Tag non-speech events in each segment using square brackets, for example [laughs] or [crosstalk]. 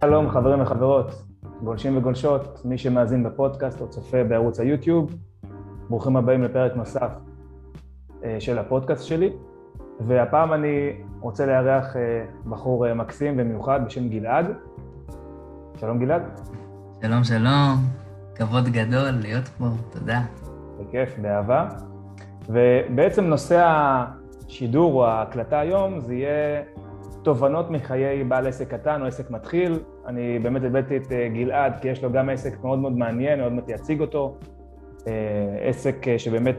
שלום חברים וחברות, גולשים וגולשות, מי שמאזין בפודקאסט או צופה בערוץ היוטיוב, ברוכים הבאים לפרק נוסף אה, של הפודקאסט שלי, והפעם אני רוצה לארח אה, בחור אה, מקסים ומיוחד בשם גלעד. שלום גלעד. שלום, שלום, כבוד גדול להיות פה, תודה. בכיף, באהבה. ובעצם נושא השידור או ההקלטה היום זה יהיה תובנות מחיי בעל עסק קטן או עסק מתחיל. אני באמת הבאתי את אה, גלעד כי יש לו גם עסק מאוד מאוד מעניין, עוד מעט יציג אותו. אה, עסק אה, שבאמת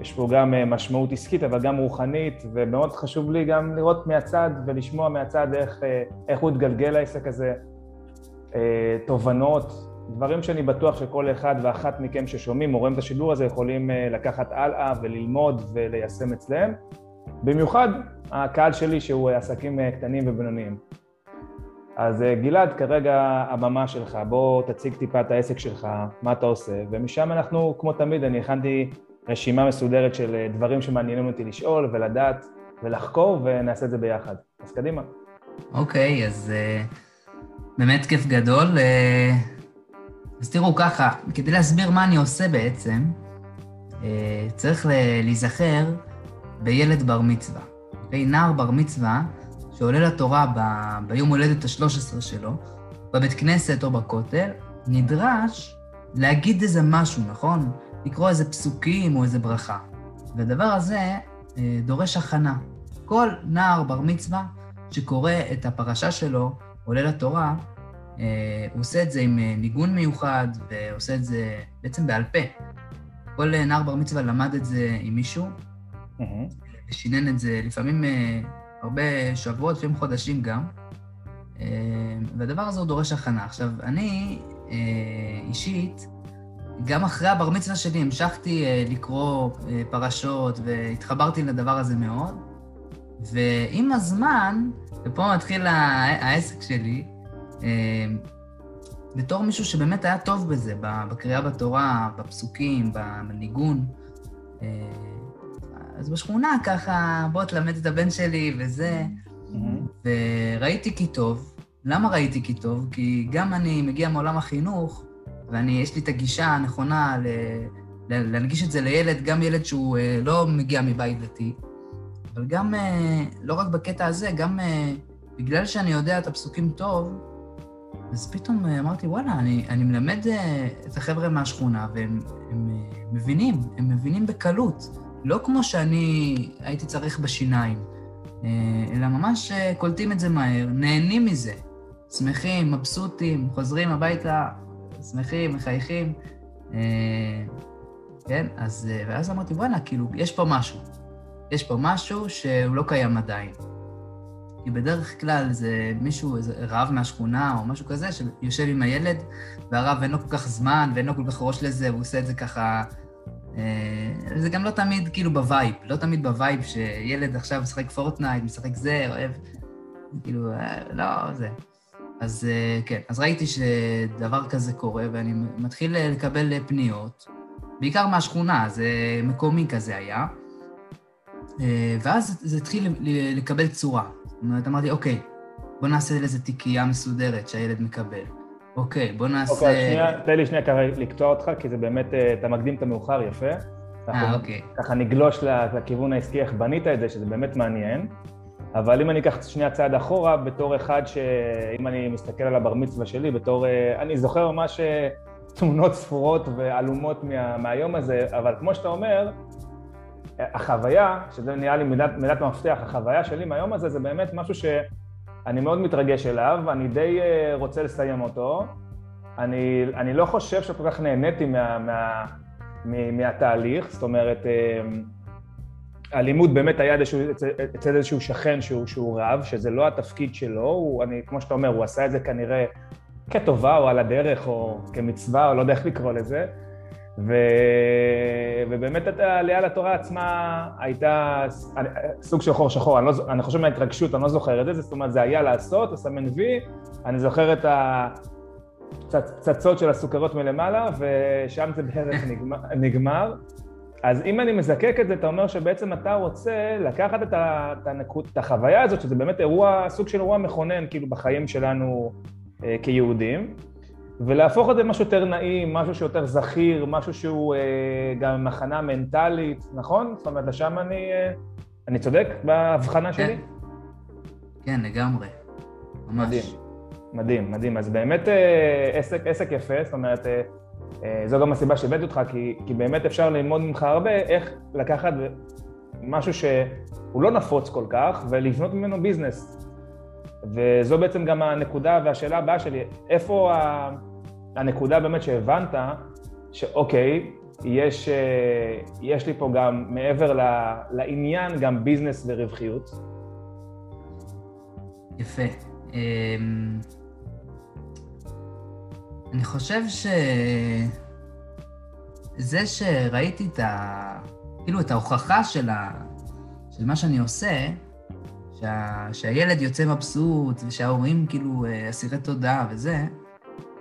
יש פה גם משמעות עסקית אבל גם רוחנית ומאוד חשוב לי גם לראות מהצד ולשמוע מהצד איך, איך הוא התגלגל לעסק הזה, תובנות, דברים שאני בטוח שכל אחד ואחת מכם ששומעים או רואים את השידור הזה יכולים לקחת הלאה וללמוד וליישם אצלם. במיוחד הקהל שלי שהוא עסקים אה, קטנים ובינוניים. אז אה, גלעד, כרגע הבמה שלך, בוא תציג טיפה את העסק שלך, מה אתה עושה, ומשם אנחנו, כמו תמיד, אני הכנתי רשימה מסודרת של אה, דברים שמעניינים אותי לשאול ולדעת ולחקור, ונעשה את זה ביחד. אז קדימה. אוקיי, okay, אז uh, באמת כיף גדול. Uh, אז תראו ככה, כדי להסביר מה אני עושה בעצם, uh, צריך להיזכר בילד בר מצווה. אוקיי? נער בר מצווה שעולה לתורה ב... ביום הולדת ה-13 שלו, בבית כנסת או בכותל, נדרש להגיד איזה משהו, נכון? לקרוא איזה פסוקים או איזה ברכה. והדבר הזה אה, דורש הכנה. כל נער בר מצווה שקורא את הפרשה שלו, עולה לתורה, אה, הוא עושה את זה עם אה, ניגון מיוחד, ועושה את זה בעצם בעל פה. כל נער בר מצווה למד את זה עם מישהו, ושינן את זה לפעמים אה, הרבה שבועות, לפעמים חודשים גם. אה, והדבר הזה הוא דורש הכנה. עכשיו, אני אה, אישית, גם אחרי הבר מצווה שלי המשכתי לקרוא פרשות והתחברתי לדבר הזה מאוד, ועם הזמן, ופה מתחיל העסק שלי, בתור מישהו שבאמת היה טוב בזה, בקריאה בתורה, בפסוקים, בניגון, אז בשכונה ככה, בוא תלמד את הבן שלי וזה. Mm-hmm. וראיתי כי טוב. למה ראיתי כי טוב? כי גם אני מגיע מעולם החינוך, ואני, יש לי את הגישה הנכונה ל, ל, להנגיש את זה לילד, גם ילד שהוא אה, לא מגיע מבית דתי, אבל גם, אה, לא רק בקטע הזה, גם אה, בגלל שאני יודע את הפסוקים טוב, אז פתאום אה, אמרתי, וואלה, אני, אני מלמד אה, את החבר'ה מהשכונה, והם הם, אה, מבינים, הם מבינים בקלות. לא כמו שאני הייתי צריך בשיניים, אה, אלא ממש אה, קולטים את זה מהר, נהנים מזה, שמחים, מבסוטים, חוזרים הביתה, שמחים, מחייכים. אה, כן, אז, ואז אמרתי, וואלה, כאילו, יש פה משהו. יש פה משהו שהוא לא קיים עדיין. כי בדרך כלל זה מישהו, איזה רב מהשכונה או משהו כזה, שיושב עם הילד, והרב אין לו כל כך זמן ואין לו כל כך ראש לזה, והוא עושה את זה ככה זה גם לא תמיד כאילו ב vibe, לא תמיד ב vibe שילד עכשיו משחק פורטנייט, משחק זה, אוהב, כאילו, אה, לא, זה. אז אה, כן, אז ראיתי שדבר כזה קורה, ואני מתחיל לקבל פניות, בעיקר מהשכונה, זה מקומי כזה היה, ואז זה התחיל לקבל צורה. זאת אומרת, אמרתי, אוקיי, בוא נעשה לזה תיקייה מסודרת שהילד מקבל. אוקיי, בוא נעשה... אוקיי, שנייה, תן לי שנייה ככה לקטוע אותך, כי זה באמת, אה, אתה מקדים את המאוחר יפה. אה, אוקיי. ככה נגלוש לכיוון העסקי, איך בנית את זה, שזה באמת מעניין. אבל אם אני אקח שנייה צעד אחורה, בתור אחד שאם אני מסתכל על הבר מצווה שלי, בתור... אה, אני זוכר ממש אה, תמונות ספורות ועלומות מה, מהיום הזה, אבל כמו שאתה אומר, החוויה, שזה נראה לי מילת, מילת מפתח, החוויה שלי מהיום הזה זה באמת משהו ש... אני מאוד מתרגש אליו, אני די אה, רוצה לסיים אותו. אני, אני לא חושב שכל כך נהניתי מה, מה, מה, מהתהליך, זאת אומרת, אה, הלימוד באמת היה איזשהו, אצל איזשהו שכן שהוא, שהוא רב, שזה לא התפקיד שלו, הוא, אני, כמו שאתה אומר, הוא עשה את זה כנראה כטובה או על הדרך או כמצווה, או לא יודע איך לקרוא לזה. ו... ובאמת העלייה לתורה עצמה הייתה סוג של חור שחור, אני, לא, אני חושב מההתרגשות, אני לא זוכר את זה, זאת אומרת זה היה לעשות, לסמן וי, אני זוכר את הפצצות של הסוכרות מלמעלה, ושם זה בערך [laughs] נגמר, נגמר. אז אם אני מזקק את זה, אתה אומר שבעצם אתה רוצה לקחת את, ה, את, הנקוד, את החוויה הזאת, שזה באמת אירוע, סוג של אירוע מכונן, כאילו בחיים שלנו אה, כיהודים, ולהפוך את זה למשהו יותר נעים, משהו שיותר זכיר, משהו שהוא אה, גם מחנה מנטלית, נכון? זאת אומרת, לשם אני, אה, אני צודק בהבחנה כן. שלי? כן, לגמרי. ממש. מדהים, מדהים, מדהים. אז באמת אה, עסק, עסק יפה, זאת אומרת, אה, אה, זו גם הסיבה שהבאתי אותך, כי, כי באמת אפשר ללמוד ממך הרבה איך לקחת משהו שהוא לא נפוץ כל כך, ולבנות ממנו ביזנס. וזו בעצם גם הנקודה והשאלה הבאה שלי, איפה ה- הנקודה באמת שהבנת שאוקיי, יש, אה, יש לי פה גם מעבר ל- לעניין גם ביזנס ורווחיות. יפה. אמ, אני חושב ש... זה שראיתי את ה... כאילו, את ההוכחה של, ה... של מה שאני עושה, שה... שהילד יוצא מבסוט, ושההורים כאילו אה, אסירי תודה וזה,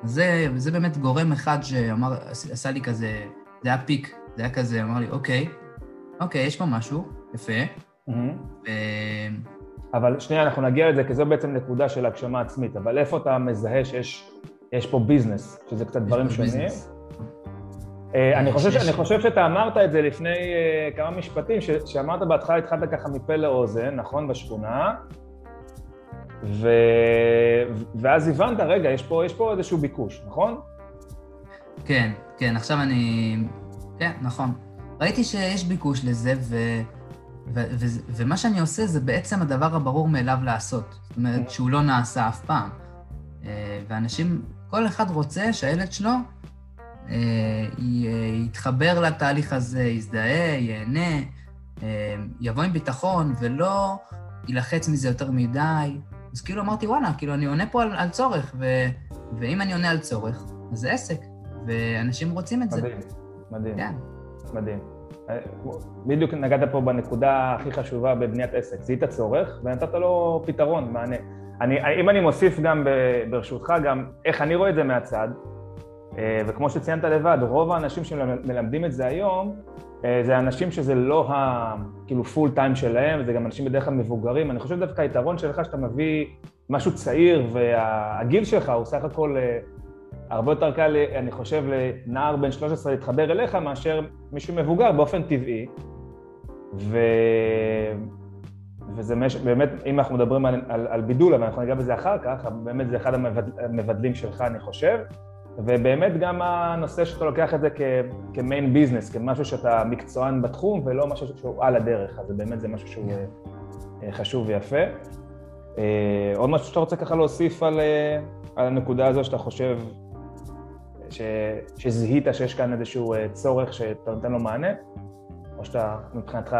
זה, זה באמת גורם אחד שאמר, עשה לי כזה, זה היה פיק, זה היה כזה, אמר לי, אוקיי, אוקיי, יש פה משהו, יפה, ו... אבל שנייה, אנחנו נגיע לזה, כי זו בעצם נקודה של הגשמה עצמית, אבל איפה אתה מזהה שיש יש פה ביזנס, שזה קצת דברים שונים? ביזנס. אה, אני חושב, שיש- שאני חושב שאתה אמרת את זה לפני אה, כמה משפטים, ש- שאמרת בהתחלה, התחלת ככה מפה לאוזן, נכון? בשכונה, ו... ואז הבנת, רגע, יש פה, יש פה איזשהו ביקוש, נכון? כן, כן, עכשיו אני... כן, נכון. ראיתי שיש ביקוש לזה, ו... ו... ו... ומה שאני עושה זה בעצם הדבר הברור מאליו לעשות. זאת אומרת, שהוא לא נעשה אף פעם. אה, ואנשים, כל אחד רוצה שהילד שלו יתחבר לתהליך הזה, יזדהה, ייהנה, אה, יבוא עם ביטחון, ולא יילחץ מזה יותר מדי. אז כאילו אמרתי, וואלה, כאילו אני עונה פה על, על צורך, ו... ואם אני עונה על צורך, אז זה עסק, ואנשים רוצים את זה. מדהים, מדהים, כן, מדהים. אה, בדיוק נגעת פה בנקודה הכי חשובה בבניית עסק, זיהית צורך ונתת לו פתרון, מענה. אני, אם אני מוסיף גם, ברשותך, גם איך אני רואה את זה מהצד, אה, וכמו שציינת לבד, רוב האנשים שמלמדים את זה היום, אה, זה אנשים שזה לא ה... כאילו פול טיים שלהם, זה גם אנשים בדרך כלל מבוגרים. אני חושב דווקא היתרון שלך שאתה מביא משהו צעיר, והגיל שלך הוא סך הכל אה, הרבה יותר קל, אני חושב, לנער בן 13 להתחבר אליך מאשר מישהו מבוגר באופן טבעי. ו... וזה מש... באמת, אם אנחנו מדברים על, על, על בידול, אבל אנחנו ניגע בזה אחר כך, באמת זה אחד המבד... המבדלים שלך, אני חושב. ובאמת גם הנושא שאתה לוקח את זה. כמיין ביזנס, כמשהו שאתה מקצוען בתחום ולא משהו שהוא על הדרך, אז באמת זה משהו שהוא אה, חשוב ויפה. אה, עוד משהו שאתה רוצה ככה להוסיף על, אה, על הנקודה הזו שאתה חושב ש... שזיהית שיש כאן איזשהו צורך שאתה נותן לו מענה, או שאתה מבחינתך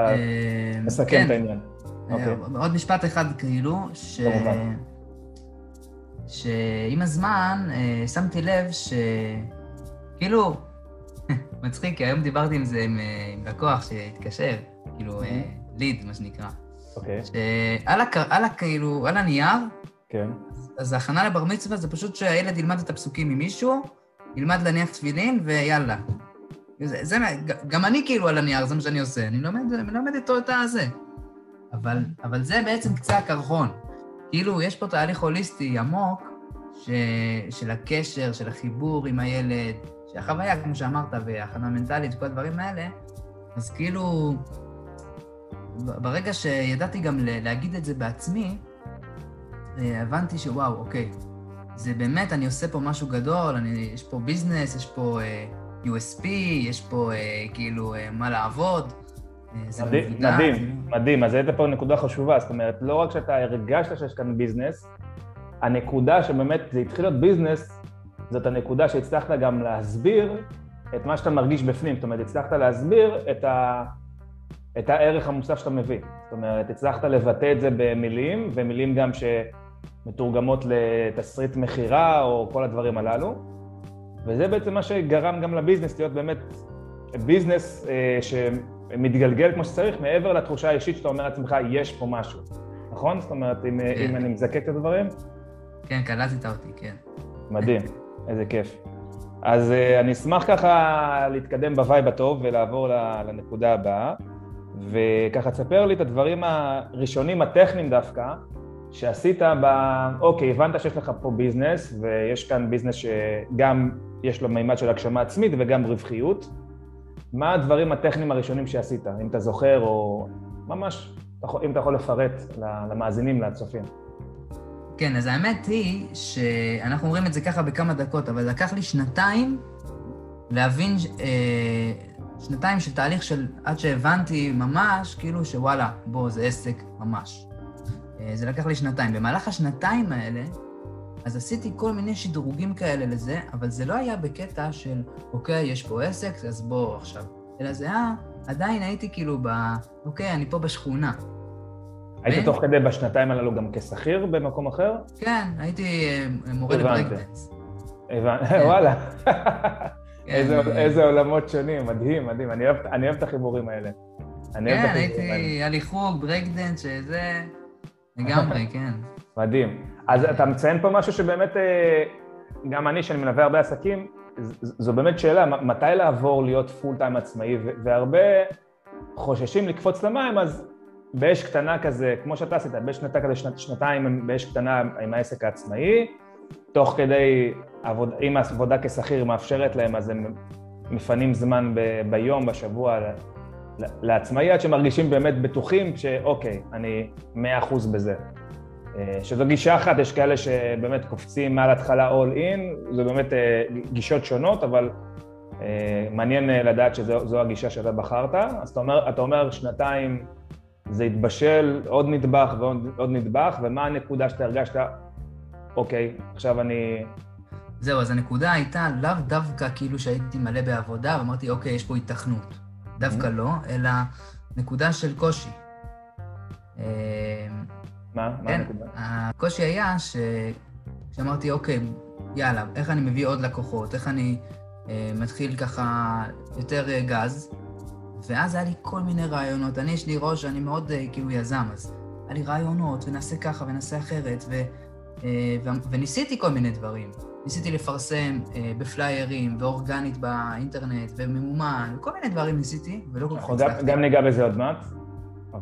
מסכם כן. את העניין? אוקיי. אה, עוד משפט אחד, כאילו, ש... כמובן. שעם הזמן אה, שמתי לב ש... כאילו, [laughs] מצחיק, כי היום דיברתי עם זה עם, אה, עם לקוח שהתקשר, כאילו, אה, ליד, מה שנקרא. אוקיי, שעל הק... על ה... כאילו, על הנייר, כן, אז ההכנה לבר מצווה זה פשוט שהילד ילמד את הפסוקים ממישהו, ילמד להניח תפילין, ויאללה. זה, זה, גם אני כאילו על הנייר, זה מה שאני עושה. אני לומד, מלמד איתו את הזה. אבל, אבל זה בעצם קצה הקרחון. כאילו, יש פה תהליך הוליסטי עמוק ש, של הקשר, של החיבור עם הילד, שהחוויה, כמו שאמרת, והכנה מנטלית וכל הדברים האלה, אז כאילו, ברגע שידעתי גם להגיד את זה בעצמי, אה, הבנתי שוואו, אוקיי, זה באמת, אני עושה פה משהו גדול, אני, יש פה business, יש פה אה, USP, יש פה אה, כאילו אה, מה לעבוד. מדהים. מדהים, מדהים, אז העלית פה נקודה חשובה, זאת אומרת, לא רק שאתה הרגשת שיש כאן business, הנקודה שבאמת זה התחיל להיות business, זאת הנקודה שהצלחת גם להסביר את מה שאתה מרגיש בפנים, זאת אומרת, הצלחת להסביר את, ה... את הערך המוסף שאתה מביא. זאת אומרת, הצלחת לבטא את זה במילים, ומילים גם שמתורגמות לתסריט מכירה או כל הדברים הללו, וזה בעצם מה שגרם גם ל business להיות באמת business אה, שמתגלגל כמו שצריך, מעבר לתחושה האישית שאתה אומר לעצמך, יש פה משהו, נכון? זאת אומרת, אם, כן. אם אני מזקק את הדברים, כן, קלטת אותי, כן. מדהים, איזה כיף. אז אה, אני אשמח ככה להתקדם ב vibe הטוב ולעבור לנקודה הבאה, וככה תספר לי את הדברים הראשונים, הטכניים דווקא, שעשית ב... אוקיי, הבנת שיש לך פה ביזנס, ויש כאן ביזנס שגם יש לו מימד של הגשמה עצמית וגם רווחיות. מה הדברים הטכניים הראשונים שעשית, אם אתה זוכר, או ממש, אם אתה יכול לפרט למאזינים, לצופים. כן, אז האמת היא שאנחנו אומרים את זה ככה בכמה דקות, אבל לקח לי שנתיים להבין, אה, שנתיים של תהליך של עד שהבנתי ממש, כאילו שוואלה, בוא, זה עסק ממש. אה, זה לקח לי שנתיים. במהלך השנתיים האלה, אז עשיתי כל מיני שדרוגים כאלה לזה, אבל זה לא היה בקטע של, אוקיי, יש פה עסק, אז בוא עכשיו. אלא זה היה, עדיין הייתי כאילו ב... אוקיי, אני פה בשכונה. היית תוך כדי בשנתיים הללו גם כשכיר במקום אחר? כן, הייתי אה, מורה לברקדנס. הבנתי, כן. [laughs] וואלה. כן. איזה עולמות שונים, מדהים, מדהים. אני אוהב את החיבורים האלה. כן, הייתי, היה לי חוג, ברקדנס, שזה... לגמרי, [laughs] כן. מדהים. אז אתה מציין פה משהו שבאמת, אה, גם אני, שאני מלווה הרבה עסקים, זו באמת שאלה, מתי לעבור להיות פול טיים עצמאי, והרבה חוששים לקפוץ למים, אז באש קטנה כזה, כמו שאתה עשית, באש קטנה כזה, שנת, שנתיים באש קטנה עם העסק העצמאי, תוך כדי, עבוד, אם העבודה כשכיר מאפשרת להם, אז הם מפנים זמן ב, ביום, בשבוע, לעצמאי, עד שמרגישים באמת בטוחים שאוקיי, אני מאה אחוז בזה. אה, שזו גישה אחת, יש כאלה שבאמת קופצים מעל התחלה all in, זה באמת אה, גישות שונות, אבל אה, מעניין לדעת שזו הגישה שאתה בחרת. אז אתה אומר, אתה אומר שנתיים זה התבשל עוד נדבך ועוד נדבך, ומה הנקודה שאתה הרגשת, אוקיי, עכשיו אני... זהו, אז הנקודה הייתה לאו דווקא כאילו שהייתי מלא בעבודה, ואמרתי, אוקיי, יש פה התכנות. דווקא mm-hmm. לא, אלא נקודה של קושי. מה? מה כן, הנקודה? הקושי היה שאמרתי, אוקיי, יאללה, איך אני מביא עוד לקוחות, איך אני אה, מתחיל ככה יותר אה, גז, ואז היה לי כל מיני רעיונות. אני, יש לי ראש, אני מאוד אה, כאילו יזם, אז היה לי רעיונות, ונעשה ככה ונעשה אחרת, ו, אה, ו, וניסיתי כל מיני דברים. ניסיתי לפרסם אה, בפליירים, ואורגנית באינטרנט, וממומן, וכל מיני דברים ניסיתי, ולא כל כך הצלחתי. גם ניגע בזה עוד מעט.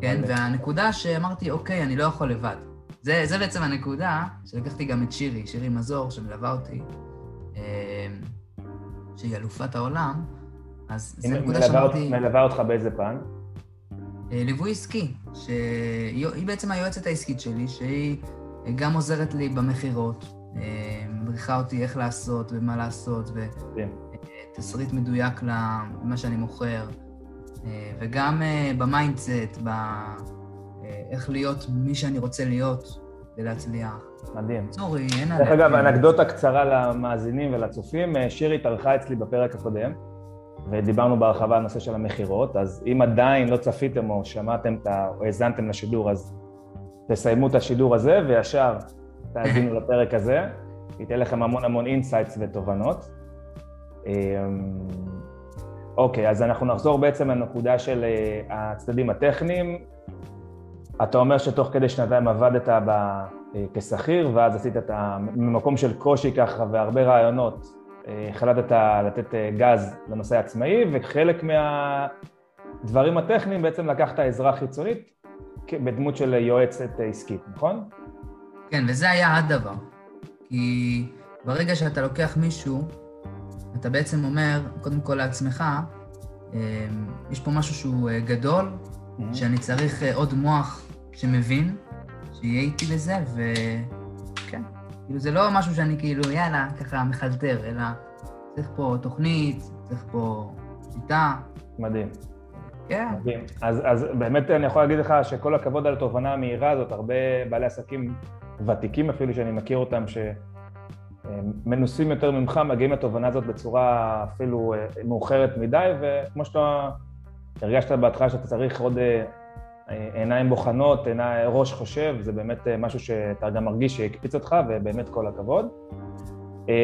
כן, אבל... והנקודה שאמרתי, אוקיי, אני לא יכול לבד. זה, זה בעצם הנקודה שלקחתי גם את שירי, שירי מזור, שמלווה אותי, אה, שהיא אלופת העולם, אז זו נקודה שאמרתי... מלווה אותך באיזה פן? אה, ליווי עסקי, שהיא בעצם היועצת העסקית שלי, שהיא גם עוזרת לי במכירות, אה, מדריכה אותי איך לעשות ומה לעשות, ותסריט מדויק למה שאני מוכר. אה, וגם אה, ב mindset, באיך אה, להיות מי שאני רוצה להיות ולהצליח. מדהים. שירי, אין עלייך. דרך אגב, אנקדוטה קצרה למאזינים ולצופים, שירי התארחה אצלי בפרק הקודם, ודיברנו בהרחבה על הנושא של המכירות, אז אם עדיין לא צפיתם או שמעתם או האזנתם לשידור, אז תסיימו את השידור הזה וישר תאזינו [laughs] לפרק הזה, ייתן לכם המון המון insights ותובנות. אוקיי, אז אנחנו נחזור בעצם לנקודה של אה, הצדדים הטכניים. אתה אומר שתוך כדי שנתיים עבדת ב... אה, כשכיר, ואז עשית את ה... ממקום של קושי ככה והרבה רעיונות, אה, החלטת לתת גז לנושא העצמאי, וחלק מהדברים הטכניים בעצם לקחת עזרה חיצונית בדמות של יועצת עסקית, נכון? כן, וזה היה הדבר. כי ברגע שאתה לוקח מישהו אתה בעצם אומר, קודם כל לעצמך, אמ, יש פה משהו שהוא אה, גדול, mm-hmm. שאני צריך אה, עוד מוח שמבין, שיהיה איתי לזה, וכן. כאילו, זה לא משהו שאני כאילו, יאללה, ככה מחלטר, אלא צריך פה תוכנית, צריך פה שיטה. מדהים. כן. מדהים. אז, אז באמת אני יכול להגיד לך שכל הכבוד על התובנה המהירה הזאת, הרבה בעלי עסקים ותיקים אפילו, שאני מכיר אותם, ש... מנוסים יותר ממך מגיעים לתובנה הזאת בצורה אפילו אה, מאוחרת מדי, וכמו שאתה הרגשת בהתחלה שאתה צריך עוד אה, עיניים בוחנות, עיני, ראש חושב, זה באמת אה, משהו שאתה גם מרגיש שהקפיץ אותך, ובאמת כל הכבוד.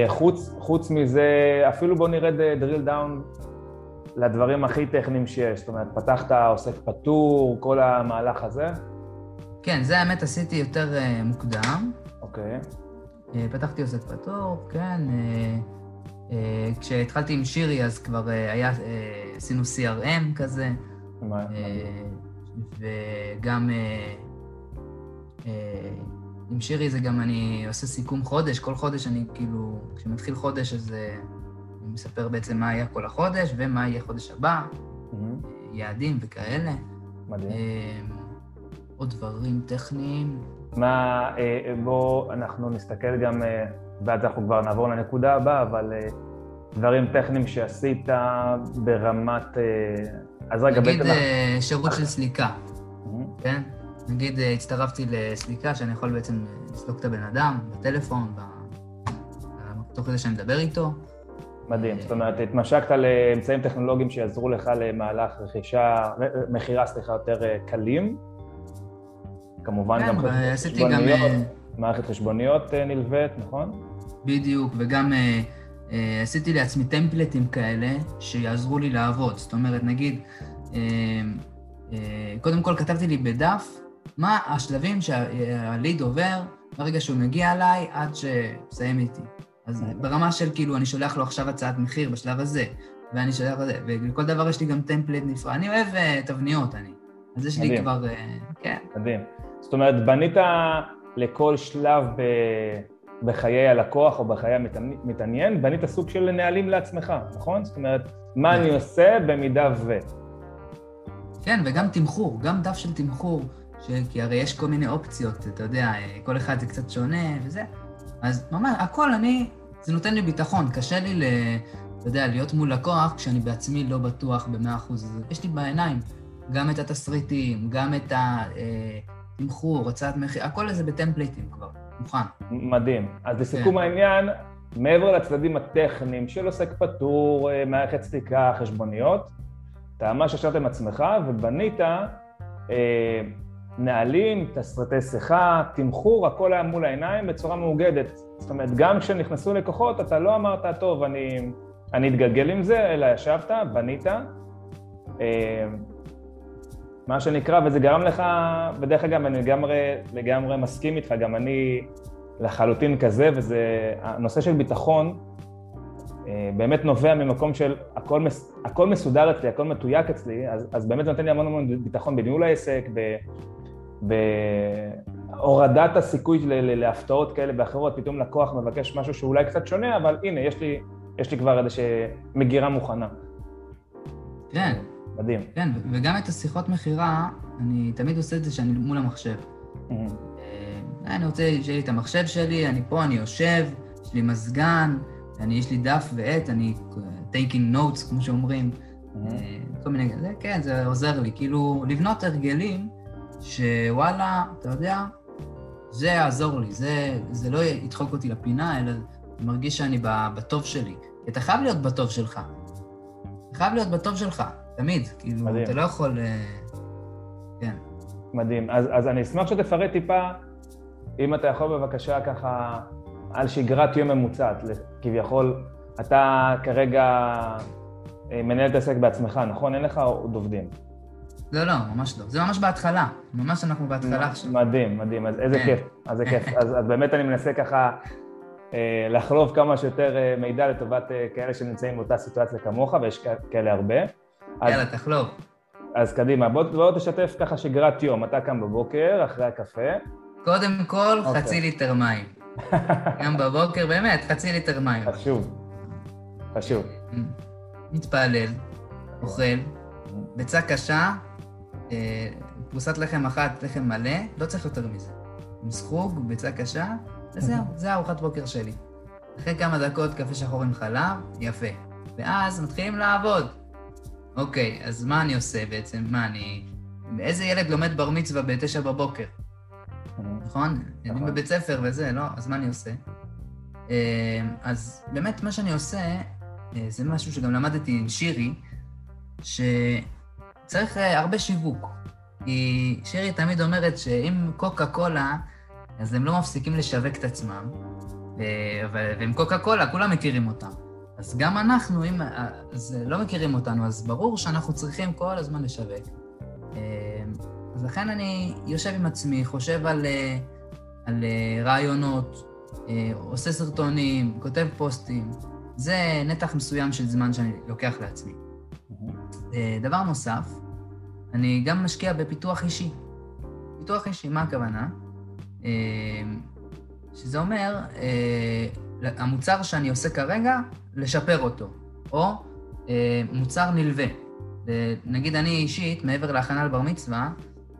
חוץ, חוץ מזה, אפילו בוא נרד drill down לדברים הכי טכניים שיש, זאת אומרת, פתחת עוסק פטור, כל המהלך הזה. כן, זה האמת עשיתי יותר מוקדם. אוקיי. Okay. אה, פתחתי עוסק פטור, כן. אה, אה, כשהתחלתי עם שירי, אז כבר היה, עשינו CRM כזה. וגם עם שירי זה גם אני עושה סיכום חודש, כל חודש אני כאילו, כשמתחיל חודש אז אני מספר בעצם מה היה כל החודש ומה יהיה חודש הבא. יעדים וכאלה. מדהים. עוד דברים טכניים. מה, אה, בואו אנחנו נסתכל גם, אה, ואז אנחנו כבר נעבור לנקודה הבאה, אבל אה, דברים טכניים שעשית ברמת... אז רגע, נגיד בעצם... אה, שירות של סליקה. כן? נגיד הצטרפתי לסליקה שאני יכול בעצם לסלוק את הבן אדם בטלפון, ב- תוך כדי שאני מדבר איתו. מדהים. זאת אומרת, התמשקת לאמצעים טכנולוגיים שיעזרו לך למהלך רכישה, מכירה, סליחה, יותר קלים. כמובן גם. חשבוניות, אה, מערכת חשבוניות אה, נלווית, נכון? בדיוק, וגם אה, עשיתי לעצמי טמפלטים כאלה שיעזרו לי לעבוד. זאת אומרת, נגיד, קודם כל כתבתי לי בדף מה השלבים שהליד עובר ברגע שהוא מגיע אליי עד שמסיים איתי. אז ברמה של כאילו, אני שולח לו עכשיו הצעת מחיר בשלב הזה, ואני שולח לזה, ולכל דבר יש לי גם טמפלט נפרד. אני אוהב תבניות, אני. אז יש לי מדהים. כבר, אה, כן. מדהים. זאת אומרת, בנית לכל שלב ב... בחיי הלקוח או בחיי המתעניין, בנית סוג של נהלים לעצמך, נכון? זאת אומרת, מה אני עושה במידה ו... כן, וגם תמחור, גם דף של תמחור, ש... כי הרי יש כל מיני אופציות, אתה יודע, אה, כל אחד זה קצת שונה וזה. אז ממש, הכל אני, זה נותן לי ביטחון. קשה לי, ל... אתה יודע, להיות מול לקוח כשאני בעצמי לא בטוח במאה אחוז. יש לי בעיניים גם את התסריטים, גם את התמחור, הצעת מחיר, הכל הזה בטמפליטים כבר, מוכן. מדהים. אז לסיכום כן. העניין, מעבר לצדדים הטכניים של עוסק פטור, אה, מערכת סליקה, חשבוניות, אתה ממש ישבת עם עצמך ובנית אה, נהלים, תסריטי שיחה, תמחור, הכל היה מול העיניים בצורה מאוגדת. זאת אומרת, גם כשנכנסו לקוחות, אתה לא אמרת, טוב, אני, אני אתגלגל עם זה, אלא ישבת, בנית. אה, מה שנקרא, וזה גרם לך, בדרך אגב, אני לגמרי, לגמרי מסכים איתך, גם אני לחלוטין כזה, וזה, הנושא של ביטחון אה, באמת נובע ממקום של הכל, מס, הכל מסודר אצלי, הכל מתויק אצלי, אז, אז באמת זה נותן לי המון המון ביטחון בניהול העסק, ב, בהורדת הסיכוי להפתעות כאלה ואחרות, פתאום לקוח מבקש משהו שאולי קצת שונה, אבל הנה, יש לי, יש לי כבר איזושהי מגירה מוכנה. כן, מדהים. כן, וגם את השיחות מכירה, אני תמיד עושה את זה שאני מול המחשב. Mhm. אה, אני רוצה שיהיה לי את המחשב שלי, אני פה, אני יושב, יש לי מזגן, אני, יש לי דף ועט, אני uh, taking notes, כמו שאומרים, Mhm. אה, כל מיני, זה, כן, זה עוזר לי, כאילו, לבנות הרגלים שוואלה, אתה יודע, זה יעזור לי, זה, זה לא ידחוק אותי לפינה, אלא אני מרגיש שאני בטוב שלי. אתה חייב להיות בטוב שלך. אתה חייב להיות בטוב שלך, תמיד. כאילו, מדהים. אתה לא יכול... אה, כן. מדהים. אז, אז אני אשמח שתפרט טיפה, אם אתה יכול בבקשה ככה, על שגרת יום ממוצעת. כביכול, אתה כרגע אה, מנהל את העסק בעצמך, נכון? אין לך עוד עובדים. לא, לא, ממש לא. זה ממש בהתחלה. ממש אנחנו בהתחלה עכשיו. מדהים, מדהים, אז איזה כן. כיף, אז זה כיף. אז, אז באמת אני מנסה ככה אה, לחלוב כמה שיותר אה, מידע לטובת אה, כאלה שנמצאים באותה סיטואציה כמוך, ויש כאלה הרבה. יאללה, תחלוב. אז קדימה, בוא, בוא תשתף ככה שגרת יום. אתה קם בבוקר, אחרי הקפה. קודם כל, אוקיי. חצי ליטר מים. גם בבוקר, באמת, חצי ליטר מים. חשוב, חשוב. מתפלל, אוכל, ביצה קשה, אה, פרוסת לחם אחת, לחם מלא, לא צריך יותר מזה. עם סחוג, ביצה קשה, וזהו, זה ארוחת בוקר שלי. אחרי כמה דקות קפה שחור עם חלב, יפה. ואז מתחילים לעבוד. אוקיי, אז מה אני עושה בעצם? מה אני... איזה ילד לומד בר מצווה בתשע בבוקר, נכון? ילדים בבית ספר וזה, לא? אז מה אני עושה? אה, אז באמת מה שאני עושה, אה, זה משהו שגם למדתי עם שירי, שצריך אה, הרבה שיווק. כי שירי תמיד אומרת שאם קוקה קולה, אז הם לא מפסיקים לשווק את עצמם, ועם קוקה קולה כולם מכירים אותם. אז גם אנחנו, אם אז לא מכירים אותנו, אז ברור שאנחנו צריכים כל הזמן לשווק. אה, אז לכן אני יושב עם עצמי, חושב על, אה, על אה, רעיונות, אה, עושה סרטונים, כותב פוסטים. זה נתח מסוים של זמן שאני לוקח לעצמי. אה, דבר נוסף, אני גם משקיע בפיתוח אישי. פיתוח אישי, מה הכוונה? שזה אומר, המוצר שאני עושה כרגע, לשפר אותו, או מוצר נלווה. נגיד אני אישית, מעבר להכנה לבר מצווה,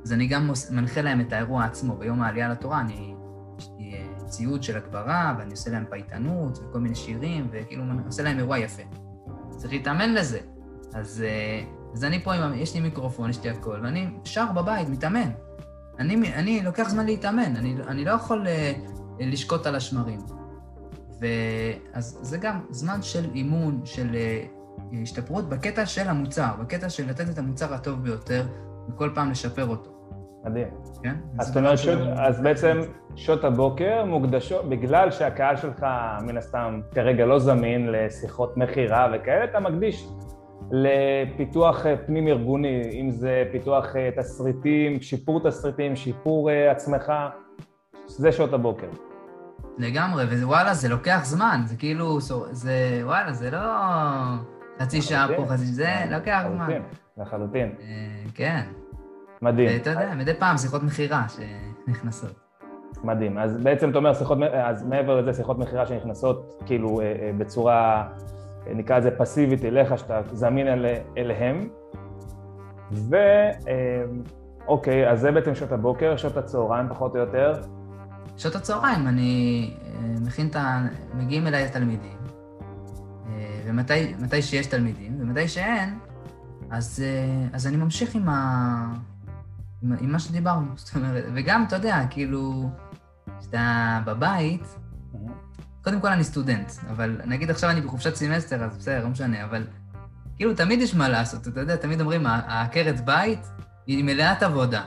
אז אני גם מנחה להם את האירוע עצמו. ביום העלייה לתורה אני, יש לי אה, ציוד של הגברה, ואני עושה להם פייטנות, וכל מיני שירים, וכאילו עושה להם אירוע יפה. צריך להתאמן לזה. אז, אה, אז אני פה, עם, יש לי מיקרופון, יש לי הכל, ואני שר בבית, מתאמן. אני, אני לוקח זמן להתאמן, אני, אני לא יכול אה, לשקוט על השמרים. ואז זה גם זמן של אימון, של השתפרות בקטע של המוצר, בקטע של לתת את המוצר הטוב ביותר, וכל פעם לשפר אותו. מדהים. כן? אז זאת אומרת, שעות, אז בעצם שעות הבוקר מוקדשות, בגלל שהקהל שלך מן הסתם כרגע לא זמין לשיחות מכירה וכאלה, אתה מקדיש לפיתוח אה, פנים-ארגוני, אם זה פיתוח אה, תסריטים, שיפור תסריטים, שיפור אה, עצמך, זה שעות הבוקר. לגמרי, ווואלה, זה לוקח זמן, זה כאילו, זה, וואלה, זה לא חצי שעה פה, חצי, זה לוקח זמן. לחלוטין. כן. מדהים. ואתה יודע, מדי פעם שיחות מכירה שנכנסות. מדהים. אז בעצם אתה אומר, שיחות, אז מעבר לזה, שיחות מכירה שנכנסות כאילו אה, אה, בצורה, אה, נקרא לזה פסיבית אליך, שאתה זמין אל, אליהם. ואוקיי, אז זה בעצם שעות הבוקר, שעות הצהריים פחות או יותר. שעות הצהריים, אני מכין את ה... מגיעים אליי התלמידים, ומתי שיש תלמידים, ומתי שאין, אז, אז אני ממשיך עם, ה... עם, עם מה שדיברנו, [laughs] זאת אומרת, וגם, אתה יודע, כאילו, כשאתה בבית, קודם כל אני סטודנט, אבל נגיד עכשיו אני בחופשת סמסטר, אז בסדר, לא משנה, אבל כאילו תמיד יש מה לעשות, אתה יודע, תמיד אומרים, העקרת בית היא מלאת עבודה.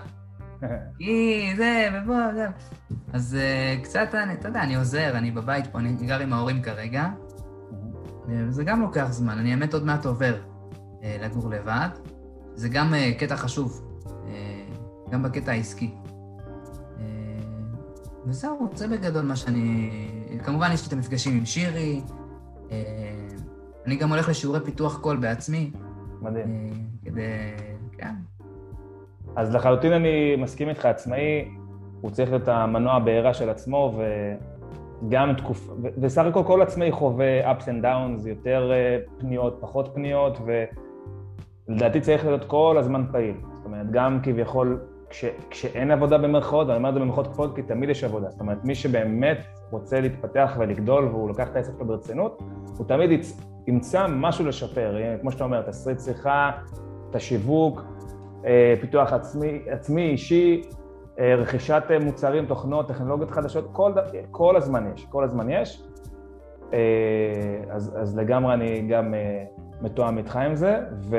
היא זה, ובוא, זה. אז uh, קצת, אני, אתה יודע, אני עוזר, אני בבית פה, אני גר עם ההורים כרגע, וזה גם לוקח זמן, אני האמת עוד מעט עובר uh, לגור לבד. זה גם uh, קטע חשוב, גם בקטע העסקי. אה, וזהו, זה בגדול מה שאני... כמובן, יש לי את המפגשים עם שירי, אה, אני גם הולך לשיעורי פיתוח קול בעצמי. מדהים. אה, כדי... כן. אז לחלוטין אני מסכים איתך, עצמאי, הוא צריך להיות המנוע הבעירה של עצמו, וגם תקופה, וסך הכל כל עצמאי חווה ups and downs, יותר פניות, פחות פניות, ולדעתי צריך להיות כל הזמן פעיל. זאת אומרת, גם כביכול כש, כשאין עבודה במרכאות, ואני אומר את זה במרכאות כפולות כי תמיד יש עבודה, זאת אומרת, מי שבאמת רוצה להתפתח ולגדול והוא לוקח את העסק שלו ברצינות, הוא תמיד. ימצא משהו לשפר, כמו שאתה אומר, תסריט שיחה, את השיווק, אה, פיתוח עצמי, עצמי אישי, אה, רכישת אה, מוצרים, תוכנות, טכנולוגיות חדשות, כל, כל הזמן יש, כל הזמן יש. אז, אז לגמרי אני גם מתואם איתך עם זה, ו...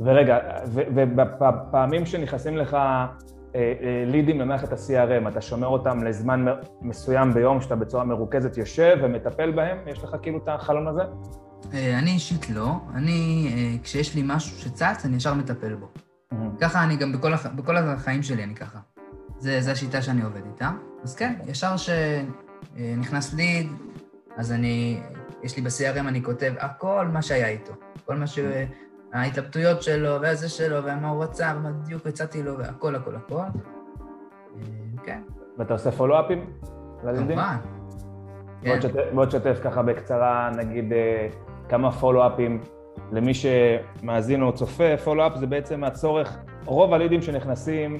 ורגע, ובפעמים שנכנסים לך אה, אה, לידים למערכת ה-CRM, אתה שומר אותם לזמן מסוים ביום, שאתה בצורה מרוכזת יושב ומטפל בהם? יש לך כאילו את החלון הזה? אה, אני אישית לא. אני, כשיש לי משהו שצץ, אני ישר מטפל בו. ככה אני גם בכל, הח... בכל החיים שלי אני ככה. זה, זה השיטה שאני עובד איתה. אז כן, ישר שנכנס ליד, אז אני, יש לי ב-CRM, אני כותב הכל מה שהיה איתו. כל מה ש... ההתלבטויות שלו, והזה שלו, ומה הוא רצה, ומה בדיוק הצעתי לו, והכל, הכל, הכל. אה, כן. ואתה עושה פולו-אפים? כמובן. בוא תשתף ככה בקצרה, נגיד, אה, כמה פולו-אפים למי שמאזין או צופה. פולו-אפ זה בעצם הצורך, רוב הלידים שנכנסים,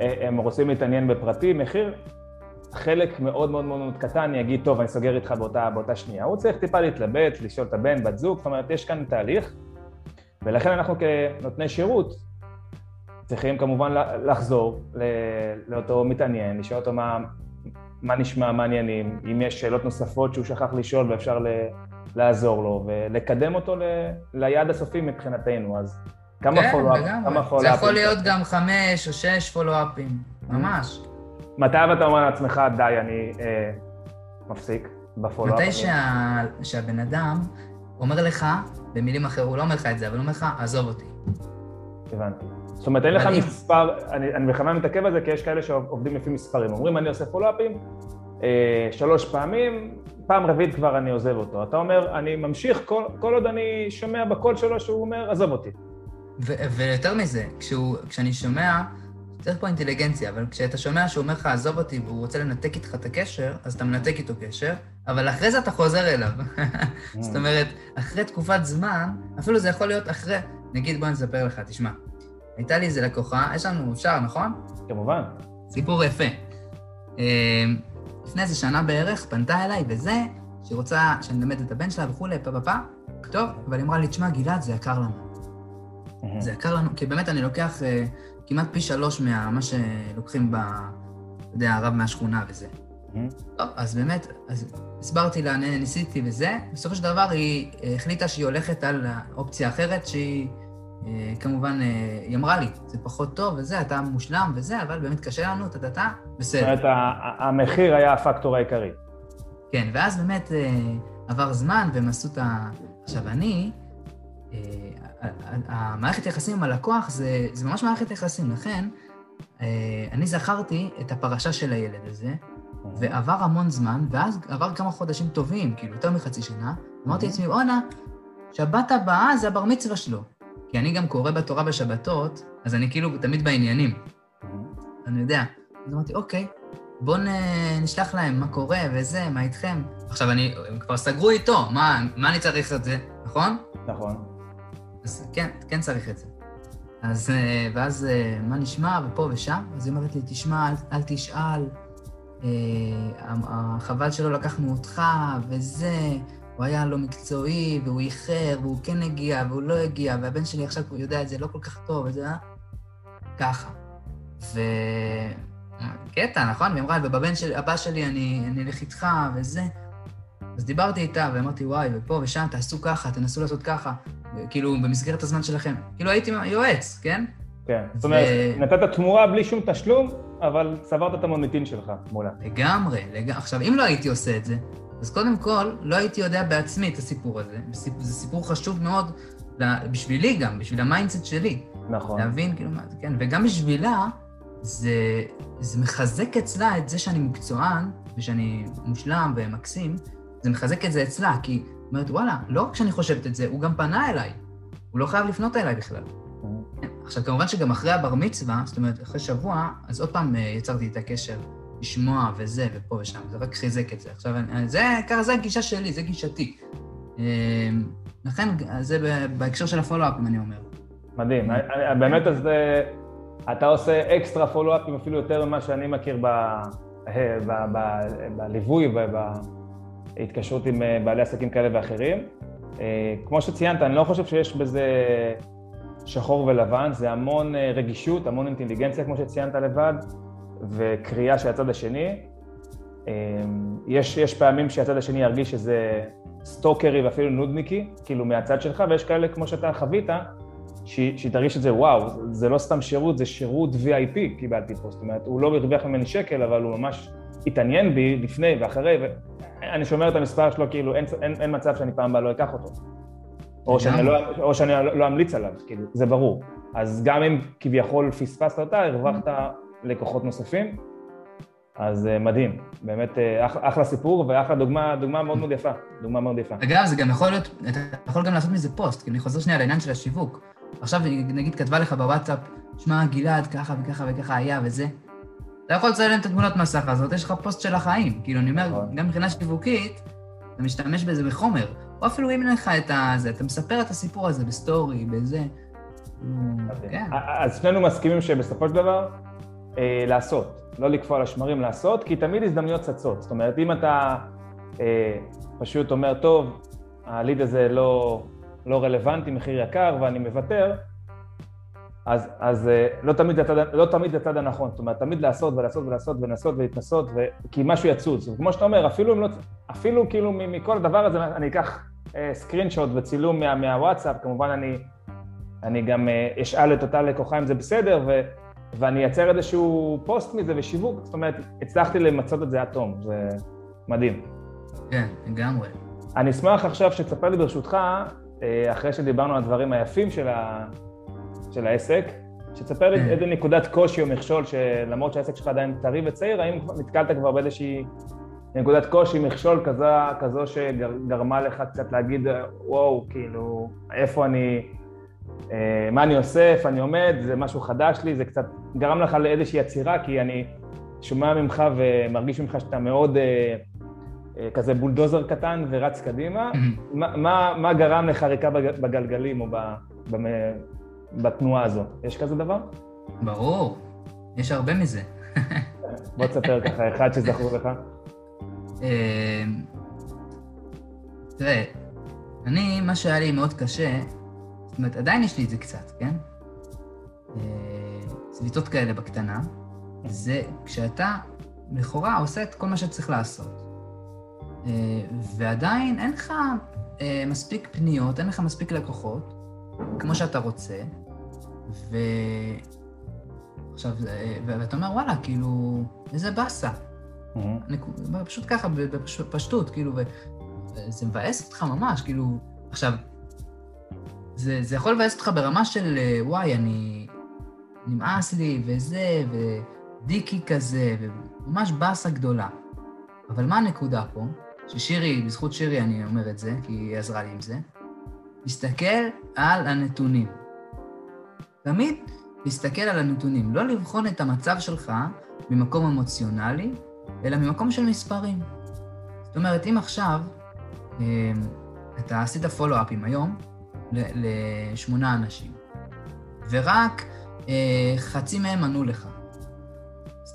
אה, הם רוצים להתעניין בפרטים, מחיר. חלק מאוד מאוד מאוד קטן יגיד, טוב, אני סוגר איתך באותה, באותה שנייה. הוא צריך טיפה להתלבט, לשאול את הבן, בת זוג, זאת אומרת, יש כאן תהליך. ולכן אנחנו כנותני שירות צריכים כמובן לחזור לאותו מתעניין, לשאול אותו מה, מה נשמע, מה העניינים, אם יש שאלות נוספות שהוא שכח לשאול ואפשר לעזור לו, ולקדם אותו ל, ליעד הסופי מבחינתנו, אז כמה כן, פולו-אפ? כמה פולו-אפים? זה יכול להיות גם חמש או שש פולו-אפים, ממש. מתי אתה אומר לעצמך, די, אני אה, מפסיק בפולו-אפ? מתי שה, שהבן אדם אומר לך, במילים אחרות, הוא לא אומר לך את זה, אבל הוא אומר לך, עזוב אותי. הבנתי. זאת אומרת, אין לך מספר, אני, אני בכוונה מתעכב על זה, כי יש כאלה שעובדים לפי מספרים. אומרים, אני עושה פולו-אפים, אה, שלוש פעמים, פעם רביעית כבר אני עוזב אותו. אתה אומר, אני ממשיך כל, כל עוד אני שומע בקול שלו שהוא אומר, עזוב אותי. ו- ויותר מזה, כשהוא, כשאני שומע צריך פה אינטליגנציה, אבל כשאתה שומע שהוא אומר לך, עזוב אותי, והוא רוצה לנתק איתך את הקשר, אז אתה מנתק איתו קשר, אבל אחרי זה אתה חוזר אליו. [laughs] זאת אומרת, אחרי תקופת זמן, אפילו זה יכול להיות אחרי, נגיד, בוא נספר לך, תשמע, הייתה לי איזה לקוחה, יש לנו, אפשר, נכון? כמובן. סיפור יפה. אה, לפני איזה שנה בערך, פנתה אליי וזה, שהיא רוצה שאני אלמד את הבן שלה וכולי, פה פה פה, טוב, אבל היא אמרה לי, תשמע, גלעד, זה יקר לנו. זה יקר לנו, כי באמת אני לוקח אה, כמעט פי שלוש ממה שלוקחים ב... אתה יודע, הרב מהשכונה וזה. טוב, אז באמת, אז הסברתי לה, ניסיתי וזה, בסופו של דבר היא החליטה שהיא הולכת על אופציה אחרת, שהיא אה, כמובן, אה, היא אמרה לי, זה פחות טוב וזה, אתה מושלם וזה, אבל באמת קשה לנו, טה-טה-טה, בסדר. זאת אומרת, המחיר היה הפקטור העיקרי. כן, ואז באמת עבר זמן והם עשו את ה... עכשיו, אני, המערכת יחסים עם הלקוח זה, זה ממש מערכת יחסים, לכן אני זכרתי את הפרשה של הילד הזה, ועבר המון זמן, ואז עבר כמה חודשים טובים, כאילו יותר מחצי שנה, אמרתי לעצמי, בואנה, שבת הבאה זה הבר מצווה שלו. כי אני גם קורא בתורה בשבתות, אז אני כאילו תמיד בעניינים. אני יודע. אז אמרתי, אוקיי, בואו נשלח להם מה קורה וזה, מה איתכם. עכשיו, אני, הם כבר סגרו איתו, מה, מה אני צריך את זה, נכון? נכון. אז כן, כן צריך את זה. אז, ואז מה נשמע, ופה ושם, אז היא אומרת לי, תשמע, אל, אל תשאל, אה, חבל שלא לקחנו אותך, וזה, הוא היה לא מקצועי, והוא איחר, והוא כן הגיע, והוא לא הגיע, והבן שלי עכשיו הוא יודע את זה לא כל כך טוב, וזה היה ככה. ו... קטע, נכון? והיא אמרה, ובבן של, הבא שלי אני, אני אלך איתך, וזה. אז דיברתי איתה, ואמרתי, וואי, ופה ושם, תעשו ככה, תנסו לעשות ככה, כאילו, במסגרת הזמן שלכם. כאילו, הייתי יועץ, כן? כן. זאת אומרת, ו... נתת תמורה בלי שום תשלום, אבל צברת את המוניטין שלך מולה. לגמרי, לגמרי. עכשיו, אם לא הייתי עושה את זה, אז קודם כל, לא הייתי יודע בעצמי את הסיפור הזה. זה סיפור חשוב מאוד בשבילי גם, בשביל ה mindset שלי. נכון. להבין, כאילו, מה כן, וגם בשבילה, זה, זה מחזק אצלה את זה שאני מקצוען, ושאני מושלם ומקסים, זה מחזק את זה אצלה, כי היא אומרת, וואלה, לא רק שאני חושבת את זה, הוא גם פנה אליי. הוא לא חייב לפנות אליי בכלל. עכשיו, כמובן שגם אחרי הבר מצווה, זאת אומרת, אחרי שבוע, אז עוד פעם יצרתי את הקשר, לשמוע וזה, ופה ושם, זה רק חיזק את זה. עכשיו, זה, ככה, זה הגישה שלי, זה גישתי. לכן, זה בהקשר של הפולו-אפ, אם אני אומר. מדהים. באמת, אז אתה עושה אקסטרה פולו-אפים אפילו יותר ממה שאני מכיר בליווי ובהתקשרות עם בעלי עסקים כאלה ואחרים. כמו שציינת, אני לא חושב שיש בזה שחור ולבן, זה המון רגישות, המון אינטליגנציה, כמו שציינת לבד, וקריאה של הצד השני. יש, יש פעמים שהצד השני ירגיש שזה סטוקרי ואפילו נודניקי, כאילו מהצד שלך, ויש כאלה, כמו שאתה חווית, שהיא תרגיש את זה, וואו, זה לא סתם שירות, זה שירות VIP קיבלתי פה, זאת אומרת, הוא לא הרוויח ממני שקל, אבל הוא ממש התעניין בי לפני ואחרי, ואני שומר את המספר שלו, כאילו, אין, אין, אין מצב שאני פעם הבאה לא אקח אותו. או שאני, לא, או שאני לא, לא אמליץ עליו, כאילו, זה ברור. אז גם אם כביכול פספסת אותה, הרווחת לקוחות נוספים, אז מדהים, באמת אחלה סיפור ואחלה דוגמה, דוגמה מאוד מאוד יפה, דוגמה מאוד יפה. אגב, זה גם יכול להיות, אתה יכול גם לעשות מזה פוסט, כי אני חוזר שנייה לעניין של השיווק. עכשיו, נגיד, כתבה לך בוואטסאפ, שמע, גלעד, ככה וככה וככה היה וזה. אתה יכול לצלם את התמונות מסך הזאת, יש לך פוסט של החיים. כאילו, אני אומר, גם מבחינה שיווקית, אתה משתמש בזה בחומר. או אפילו אם אין לך את זה, אתה מספר את הסיפור הזה ב story, בזה. כן. אז שנינו מסכימים שבסופו של דבר, לעשות, לא לקפוא על השמרים, לעשות, כי תמיד הזדמנויות צצות. זאת אומרת, אם אתה פשוט אומר, טוב, ה lead הזה לא, לא רלוונטי, מחיר יקר ואני מוותר, אז, אז לא, תמיד הצד, לא תמיד זה הצד הנכון, זאת אומרת, תמיד לעשות ולעשות ולעשות ולנסות ולהתנסות, ו... כי משהו יצוץ. וכמו שאתה אומר, אפילו, לא, אפילו כאילו מכל הדבר הזה, אני אקח סקרין שוט וצילום מה, מהוואטסאפ, כמובן אני, אני גם אשאל את אותה לקוחה אם זה בסדר, ו, ואני אייצר איזשהו פוסט מזה ושיווק, זאת אומרת, הצלחתי למצות את זה עד תום, זה מדהים. כן, לגמרי. אני אשמח עכשיו שתספר לי ברשותך, אחרי שדיברנו על הדברים היפים של, ה... של העסק, שתספר לי איזה נקודת קושי או מכשול, שלמרות שהעסק שלך עדיין טרי וצעיר, האם נתקלת כבר באיזושהי נקודת קושי, מכשול כזו, כזו שגרמה לך קצת להגיד, וואו, כאילו, איפה אני, אה, מה אני איפה אני עומד, זה משהו חדש לי, זה קצת גרם לך לאיזושהי עצירה, כי אני שומע ממך ומרגיש ממך שאתה מאוד אה, אה, כזה בולדוזר קטן ורץ קדימה. מה, מה, מה גרם לחריקה בגלגלים או בתנועה הזאת? יש כזה דבר? ברור, יש הרבה מזה. בוא תספר ככה, [laughs] אחד שזכור לך. תראה, אני, מה שהיה לי מאוד קשה, זאת אומרת, עדיין יש לי את זה קצת, כן? צביטות כאלה בקטנה, זה כשאתה לכאורה עושה את כל מה שצריך לעשות. ועדיין אין לך מספיק פניות, אין לך מספיק לקוחות, כמו שאתה רוצה, ו... עכשיו, ואתה אומר, וואלה, כאילו, איזה באסה. Mm-hmm. פשוט ככה, בפשטות, כאילו, וזה מבאס אותך ממש, כאילו, עכשיו, זה, זה יכול לבאס אותך ברמה של, וואי, אני... נמאס לי, וזה, ודיקי כזה, וממש באסה גדולה. אבל מה הנקודה פה? ששירי, בזכות שירי אני אומר את זה, כי היא עזרה לי עם זה, להסתכל על הנתונים. תמיד להסתכל על הנתונים, לא לבחון את המצב שלך ממקום אמוציונלי, אלא ממקום של מספרים. זאת אומרת, אם עכשיו אמ, אתה עשית פולו-אפים היום לשמונה אנשים, ורק אה, חצי מהם ענו לך,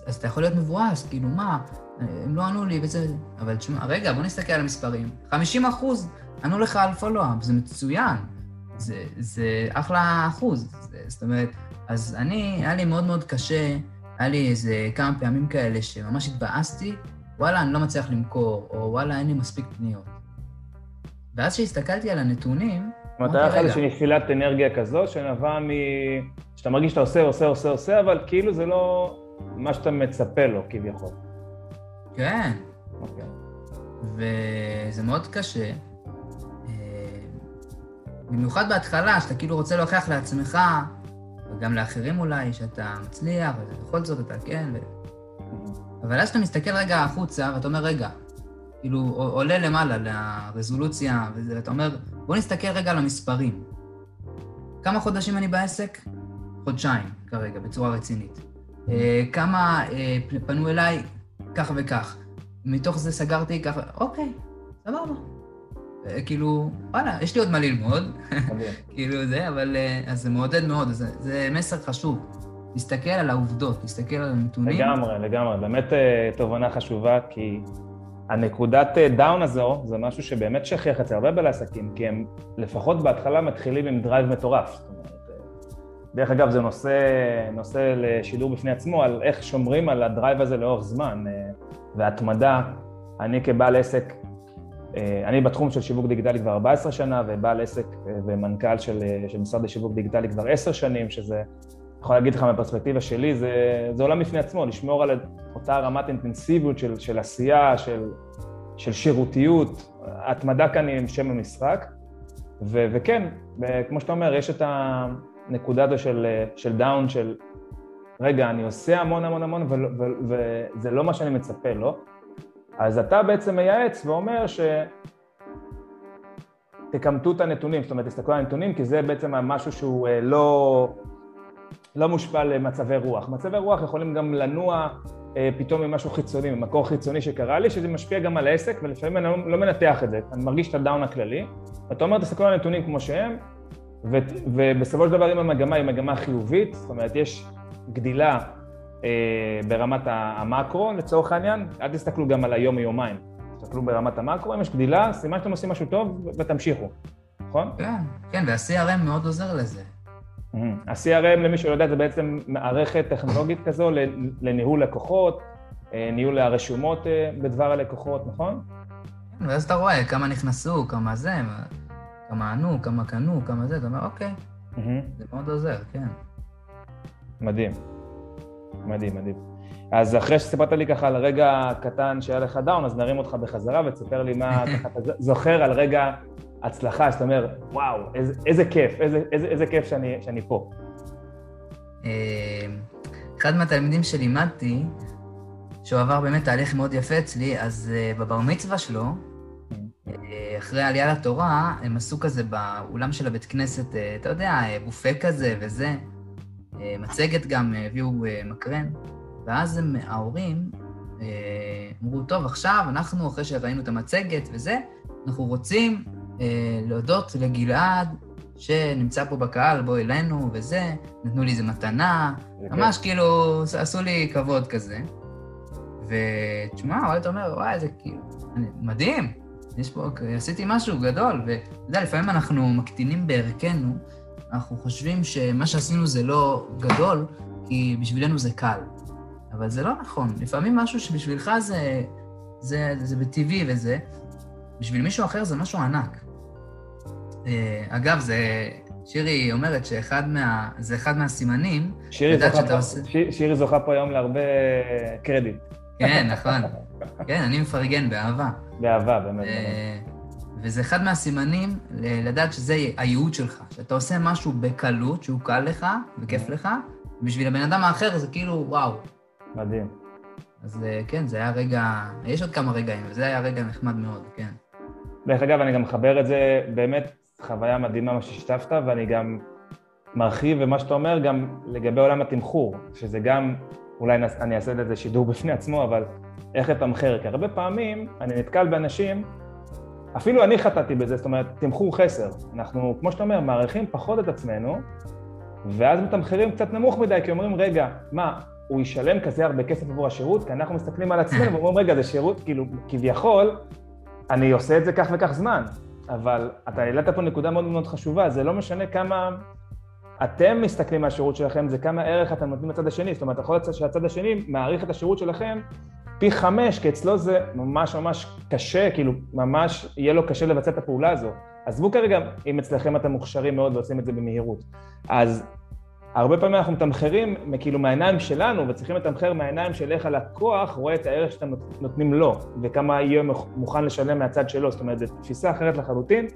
אז אתה יכול להיות מבואס, כאילו, מה, הם לא ענו לי וזה... אבל תשמע, רגע, בוא נסתכל על המספרים. 50 אחוז ענו לך על פולו-אפ, זה מצוין. זה, זה אחלה אחוז. זה, זאת אומרת, אז אני, היה לי מאוד מאוד קשה, היה לי איזה כמה פעמים כאלה שממש התבאסתי, וואלה, אני לא מצליח למכור, או וואלה, אין לי מספיק פניות. ואז כשהסתכלתי על הנתונים, זאת אומרת, היה לך איזושהי נפילת אנרגיה כזו, שנבעה מ... שאתה מרגיש שאתה עושה, עושה, עושה, עושה, אבל כאילו זה לא מה שאתה מצפה לו, כביכול. כן. אוקיי. וזה מאוד קשה. אה, במיוחד בהתחלה, שאתה כאילו רוצה להוכיח לעצמך, וגם לאחרים אולי, שאתה מצליח, ובכל זאת אתה כן, ו... אבל אז אתה מסתכל רגע החוצה, ואתה אומר, רגע, כאילו, עולה למעלה לרזולוציה, ואתה אומר, בוא נסתכל רגע על המספרים. כמה חודשים אני בעסק? חודשיים כרגע, בצורה רצינית. אה, כמה אה, פנו אליי? כך וכך. מתוך זה סגרתי ככה, אוקיי, סבבה. אה, כאילו, וואלה, יש לי עוד מה ללמוד, [laughs] כאילו זה, אבל אז זה מעודד מאוד, זה, זה מסר חשוב. להסתכל על העובדות, להסתכל על הנתונים. לגמרי, לגמרי. באמת תובנה חשובה, כי הנקודת down הזו, זה משהו שבאמת שכיח אצל הרבה בעלי עסקים, כי הם לפחות בהתחלה מתחילים עם drive מטורף. אומרת, דרך אגב, זה נושא, נושא לשידור בפני עצמו, על איך שומרים על ה drive הזה לאורך זמן אה, והתמדה. אני כבעל עסק, אה, אני בתחום של שיווק דיגיטלי כבר 14 שנה, ובעל עסק אה, ומנכ"ל של, של משרד לשיווק דיגיטלי כבר 10 שנים, שזה, יכול להגיד לך מהפרספקטיבה שלי, זה, זה עולם בפני עצמו, לשמור על אותה רמת אינטנסיביות של, של עשייה, של, של שירותיות, התמדה כאן היא שם המשחק. ו, וכן, כמו שאתה אומר, יש את. הנקודה הזו של, של דאון, של רגע, אני עושה המון המון המון וזה לא מה שאני מצפה לו, אז אתה בעצם מייעץ ואומר ש... תקמטו את הנתונים, זאת אומרת, תסתכלו על הנתונים, כי זה בעצם משהו שהוא אה, לא, לא מושפע למצבי רוח. מצבי רוח יכולים גם לנוע אה, פתאום ממשהו חיצוני, ממקור חיצוני שקרה לי, שזה משפיע גם על העסק, ולפעמים אני לא, לא מנתח את זה, אני מרגיש את הדאון הכללי, ואתה אומר, תסתכלו על הנתונים כמו שהם, ו, ובסופו של דבר אם המגמה היא מגמה חיובית, זאת אומרת יש גדילה אה, ברמת המקרו לצורך העניין, אל תסתכלו גם על היום-יומיים, תסתכלו ברמת המקרו, אם יש גדילה, סימן שאתם עושים משהו טוב ותמשיכו, נכון? כן, כן, וה-CRM מאוד עוזר לזה. ה-CRM, למי שלא יודע, זה בעצם מערכת טכנולוגית כזו לניהול לקוחות, אה, ניהול הרשומות אה, בדבר הלקוחות, נכון? כן, ואז אתה רואה כמה נכנסו, כמה זה, כמה ענו, כמה קנו, כמה זה, אתה אומר, אוקיי. זה מאוד עוזר, כן. מדהים. מדהים, מדהים. אז אחרי שסיפרת לי ככה על רגע קטן שהיה לך דאון, אז נרים אותך בחזרה ותספר לי מה [laughs] אתה זוכר על רגע הצלחה, שאתה אומר, וואו, איזה, איזה כיף, איזה, איזה, איזה כיף שאני, שאני פה. אמ, אחד מהתלמידים שלימדתי, שהוא עבר באמת תהליך מאוד יפה אצלי, אז uh, בבר מצווה שלו, אחרי העלייה לתורה, הם עשו כזה באולם של הבית כנסת, אה, אתה יודע, בופה כזה וזה, מצגת גם, הביאו מקרן, ואז הם, ההורים אמרו, טוב, עכשיו אנחנו, אחרי שראינו את המצגת וזה, אנחנו רוצים להודות לגלעד שנמצא פה בקהל, בוא אלינו וזה, נתנו לי איזה מתנה, ממש כאילו עשו לי כבוד כזה. ותשמע, וואי, אתה אומר, וואי, זה כאילו, מדהים, יש פה, עשיתי משהו גדול, ואתה יודע, לפעמים אנחנו מקטינים בערכנו, אנחנו חושבים שמה שעשינו זה לא גדול, כי בשבילנו זה קל. אבל זה לא נכון, לפעמים משהו שבשבילך זה, זה, זה, זה בטבעי וזה, בשביל מישהו אחר זה משהו ענק. אה, אגב, זה... שירי אומרת שאחד מה... זה אחד מהסימנים, שירי זוכה, פה, עושה... שירי זוכה פה היום להרבה קרדיט. כן, נכון. [laughs] כן, אני מפרגן באהבה. באהבה, באמת. אה, וזה אחד מהסימנים לדעת שזה הייעוד שלך, שאתה עושה משהו בקלות, שהוא קל לך וכיף לך, ובשביל הבן אדם האחר זה כאילו, וואו. מדהים. אז אה, כן, זה היה רגע, יש עוד כמה רגעים, וזה היה רגע נחמד מאוד, כן. דרך אגב, אני גם מחבר את זה, באמת, חוויה מדהימה מה ששיתפת, ואני גם מרחיב במה שאתה אומר גם לגבי עולם התמחור, שזה גם, אולי אני אעשה לזה שידור בפני עצמו, אבל איך לתמחר, כי הרבה פעמים אני נתקל באנשים, אפילו אני חטאתי בזה, זאת אומרת, תמחור חסר. אנחנו, כמו שאתה אומר, מעריכים פחות את עצמנו, ואז מתמחרים קצת נמוך מדי, כי אומרים, רגע, מה, הוא ישלם כזה הרבה כסף עבור השירות? כי אנחנו מסתכלים על עצמנו ואומרים, רגע, זה שירות, כאילו, כביכול, אני עושה את זה כך וכך זמן. אבל אתה העלית פה נקודה מאוד מאוד חשובה, זה לא משנה כמה אתם מסתכלים מהשירות שלכם, זה כמה ערך אתם נותנים לצד השני. זאת אומרת, יכול להיות שהצד השני מעריך את השירות שלכם פי חמש, כי אצלו זה ממש ממש קשה, כאילו, ממש יהיה לו קשה לבצע את הפעולה הזו. עזבו כרגע אם אצלכם אתם מוכשרים מאוד ועושים את זה במהירות. אז הרבה פעמים אנחנו מתמחרים כאילו מהעיניים שלנו, וצריכים לתמחר מהעיניים של איך הלקוח רואה את הערך שאתם נותנים לו, וכמה יהיה מוכן לשלם מהצד שלו, זאת אומרת, זו תפיסה אחרת לחלוטין,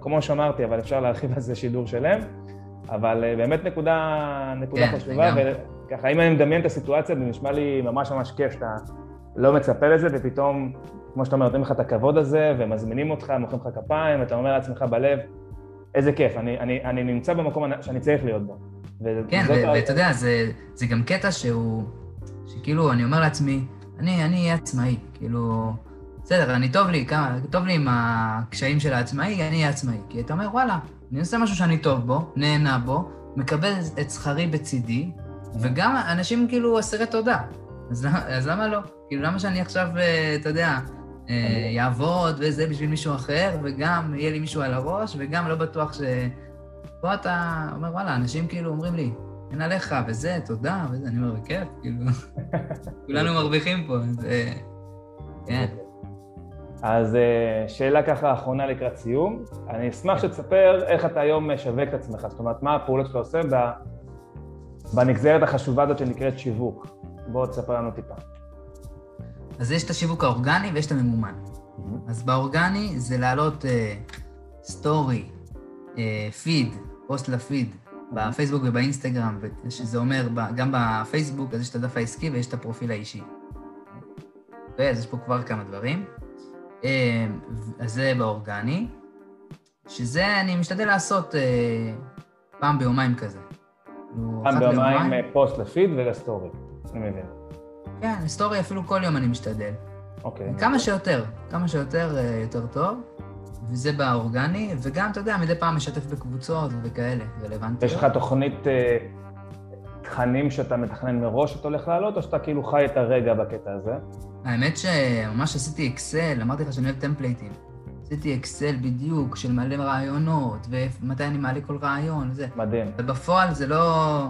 כמו שאמרתי, אבל אפשר להרחיב על זה שידור שלם, אבל אה, באמת נקודה, נקודה כן, חשובה, וככה, אם אני מדמיין את הסיטואציה, זה נשמע לי ממש ממש כיף, שאתה לא מצפה לזה, ופתאום, כמו שאתה אומר, נותנים לך את הכבוד הזה, ומזמינים אותך, מוחאים לך כפיים, ואתה אומר לעצמך בלב, איזה כיף, אני, אני, אני נמצא במקום שאני צריך להיות בו. כן, ואתה יודע, זה, זה גם קטע שהוא, שכאילו, אני אומר לעצמי, אני אהיה עצמאי, כאילו, בסדר, אני טוב לי, כמה, טוב לי עם הקשיים של העצמאי, אני אהיה עצמאי. כי אתה אומר, וואלה, אני עושה משהו שאני טוב בו, נהנה בו, מקבל את שכרי בצידי, וגם אנשים כאילו אסירי תודה. אז, אז למה לא? כאילו, למה שאני עכשיו, אה, אתה יודע, יעבוד אה, וזה בשביל מישהו אחר, וגם יהיה לי מישהו על הראש, וגם לא בטוח ש... פה אתה אומר, וואלה, אנשים כאילו אומרים לי, אין עליך, וזה, תודה, וזה, אני אומר, בכיף, כאילו, [laughs] כולנו מרוויחים פה, זה... כן. אז אה, שאלה ככה אחרונה לקראת סיום. אני אשמח שתספר איך אתה היום משווק את עצמך, זאת אומרת, מה הפעולות שאתה עושה בנגזרת החשובה הזאת שנקראת שיווק. בוא תספר לנו טיפה. אז יש את השיווק האורגני ויש את הממומן. Mm-hmm. אז באורגני זה להעלות story, feed, פוסט לפיד, בפייסבוק ובאינסטגרם, שזה אומר, גם בפייסבוק, אז יש את הדף העסקי ויש את הפרופיל האישי. אוקיי, אז יש פה כבר כמה דברים. אה, אז זה באורגני, שזה אני משתדל לעשות אה, פעם ביומיים כזה. כאילו, פעם ביומיים אה, פוסט לפיד ולסטורי, אני מבין. כן, לסטורי אפילו כל יום אני משתדל. אוקיי. כמה שיותר, כמה שיותר יותר טוב. וזה באורגני, וגם, אתה יודע, מדי פעם משתף בקבוצות וכאלה, רלוונטיות. יש לך תוכנית אה, תכנים שאתה מתכנן מראש שאתה הולך לעלות, או שאתה כאילו חי את הרגע בקטע הזה? האמת שממש עשיתי אקסל, אמרתי לך שאני אוהב טמפלייטים. עשיתי אקסל בדיוק של מלא רעיונות, ומתי אני מעלה כל רעיון וזה. מדהים. ובפועל זה לא,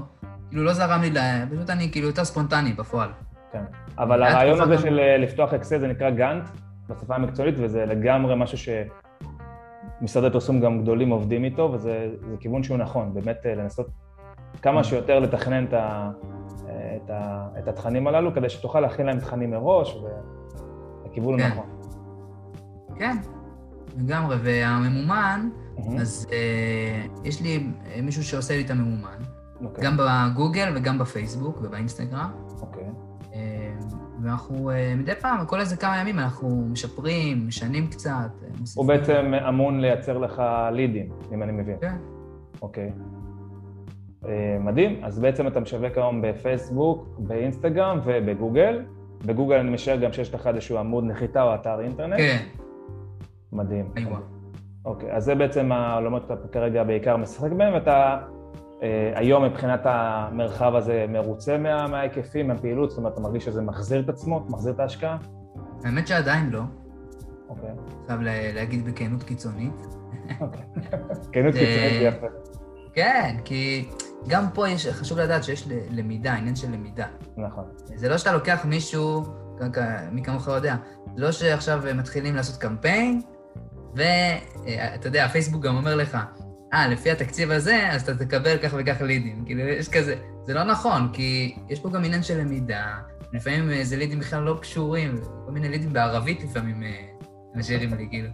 כאילו לא זרם לי, לה... פשוט אני כאילו יותר ספונטני בפועל. כן, אבל הרעיון הזה של אה, לפתוח אקסל זה נקרא גאנט, בשפה המקצועית, וזה לגמרי משהו ש... משרדי פרסום גם גדולים עובדים איתו, וזה כיוון שהוא נכון, באמת אה, לנסות כמה. שיותר לתכנן את, ה, את, ה, את התכנים הללו, כדי שתוכל להכין להם תכנים מראש, והכיוון כן. הוא נכון. כן, לגמרי, והממומן, mm-hmm. אז אה, יש לי אה, מישהו שעושה לי את הממומן, okay. אוקיי. גם בגוגל וגם בפייסבוק ובאינסטגרם. אוקיי. Okay. ואנחנו מדי פעם, כל איזה כמה ימים אנחנו משפרים, משנים קצת. הוא בעצם אמון לייצר לך לידים, אם אני מבין. כן. אוקיי. מדהים. אז בעצם אתה משווק היום בפייסבוק, באינסטגרם ובגוגל. בגוגל אני משער גם שיש לך איזשהו עמוד נחיתה או אתר אינטרנט. כן. מדהים. אוקיי, אז זה בעצם העולמות שאתה כרגע בעיקר משחק בהם, ואתה אה, היום מבחינת המרחב הזה מרוצה מה, מההיקפים, מהפעילות, זאת אומרת, אתה מרגיש שזה מחזיר את עצמו, מחזיר את ההשקעה? האמת שעדיין לא. אוקיי. חייב להגיד בכנות קיצונית. אוקיי. כנות קיצונית זה יפה. כן, כי גם פה יש, חשוב לדעת שיש למידה, עניין של למידה. נכון. זה לא שאתה לוקח מישהו, מי כמוך יודע, לא שעכשיו מתחילים לעשות קמפיין, ואתה יודע, הפייסבוק גם אומר לך, אה, לפי התקציב הזה, אז אתה תקבל כך וכך לידים. כאילו, יש כזה... זה לא נכון, כי יש פה גם עניין של למידה. לפעמים אה, זה לידים בכלל לא קשורים, כל מיני לידים בערבית לפעמים אה, משאירים לי, כאילו.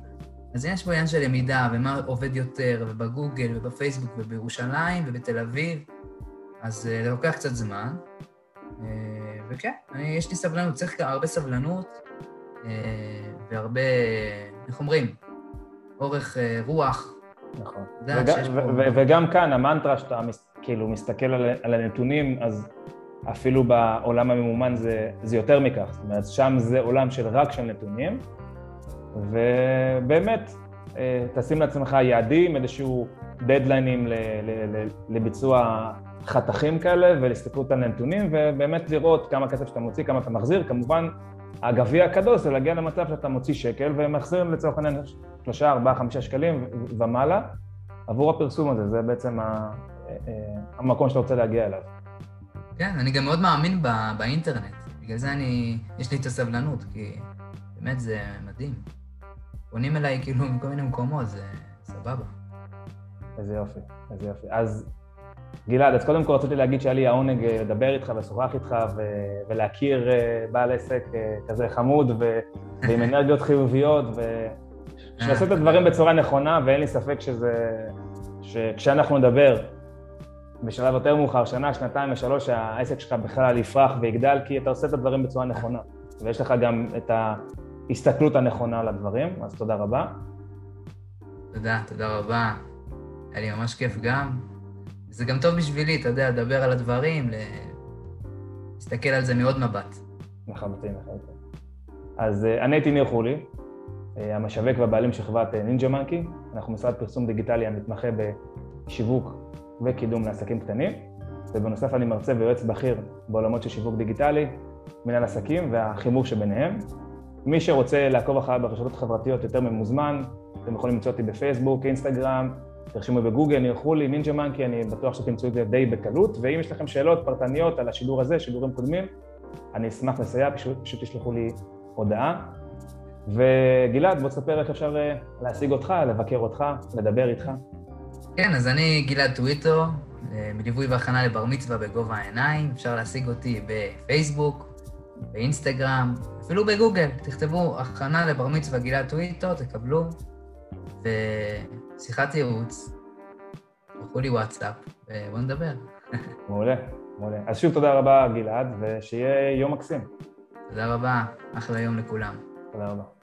אז יש פה עניין של למידה, ומה עובד יותר, ובגוגל, ובפייסבוק, ובירושלים, ובתל אביב. אז אה, זה לוקח קצת זמן. וכן, יש לי סבלנות, צריך הרבה סבלנות, והרבה, איך אומרים? אורך רוח. נכון. וגם כאן, המנטרה שאתה כאילו מסתכל על הנתונים, אז אפילו בעולם הממומן זה, זה יותר מכך. זאת אומרת, שם זה עולם של רק של נתונים, ובאמת, אה, תשים לעצמך יעדים, איזשהו דדליינים לביצוע חתכים כאלה, ולהסתכלות על הנתונים, ובאמת לראות כמה כסף שאתה מוציא, כמה אתה מחזיר. כמובן, הגביע הקדוש זה להגיע למצב שאתה מוציא שקל ומחזיר לצורך העניין שלושה, ארבעה, חמישה שקלים ומעלה עבור הפרסום הזה, זה בעצם ה, אה, המקום שאתה רוצה להגיע אליו. כן, אני גם מאוד מאמין בא, באינטרנט, בגלל זה אני, יש לי את הסבלנות, כי באמת זה מדהים. פונים אליי כאילו מכל מיני מקומות, זה סבבה. איזה יופי, איזה יופי. אז גלעד, אז קודם כל רציתי להגיד שהיה לי העונג אה, לדבר איתך ולשוחח איתך ו- ולהכיר אה, בעל עסק אה, כזה חמוד ו- ועם אנרגיות חיוביות ושנעשה את הדברים בצורה נכונה ואין לי ספק שזה... שכשאנחנו נדבר בשלב יותר מאוחר, שנה, שנתיים ושלוש, שהעסק שלך בכלל יפרח ויגדל כי אתה עושה את הדברים בצורה נכונה ויש לך גם את ההסתכלות הנכונה על הדברים, אז תודה רבה. תודה, תודה רבה. היה לי ממש כיף גם. זה גם טוב בשבילי, אתה יודע, לדבר על הדברים, להסתכל על זה מעוד מבט. לחלוטין, לחלוטין. אז אה, אני הייתי ניר חולי, אה, המשווק והבעלים של חברת אה, נינג'ה מנקי. אנחנו משרד פרסום דיגיטלי המתמחה בשיווק וקידום לעסקים קטנים, ובנוסף אני מרצה ויועץ בכיר בעולמות של שיווק דיגיטלי, מנהל עסקים והחימוך שביניהם. מי שרוצה לעקוב אחריי ברשתות החברתיות יותר ממוזמן, אתם יכולים למצוא אותי בפייסבוק, אינסטגרם, תרשמו בגוגל, נלכו לי, נינג'ה מנקי, אני בטוח שתמצאו את זה די בקלות, ואם יש לכם שאלות פרטניות על השידור הזה, שידורים קודמים, אני אשמח לסייע, פשוט, פשוט תשלחו לי הודעה. וגלעד, בוא תספר איך אפשר אה, להשיג אותך, לבקר אותך, לדבר איתך. כן, אז אני גלעד טוויטו, אה, מליווי והכנה לבר מצווה בגובה העיניים, אפשר להשיג אותי בפייסבוק, באינסטגרם, אפילו בגוגל, תכתבו הכנה לבר מצווה גלעד טוויטו, תקבלו, ושיחת ייעוץ, שלחו לי וואטסאפ, ובואו נדבר. מעולה, מעולה. אז שוב תודה רבה, גלעד, ושיהיה יום מקסים. תודה רבה, אחלה יום לכולם. תודה רבה.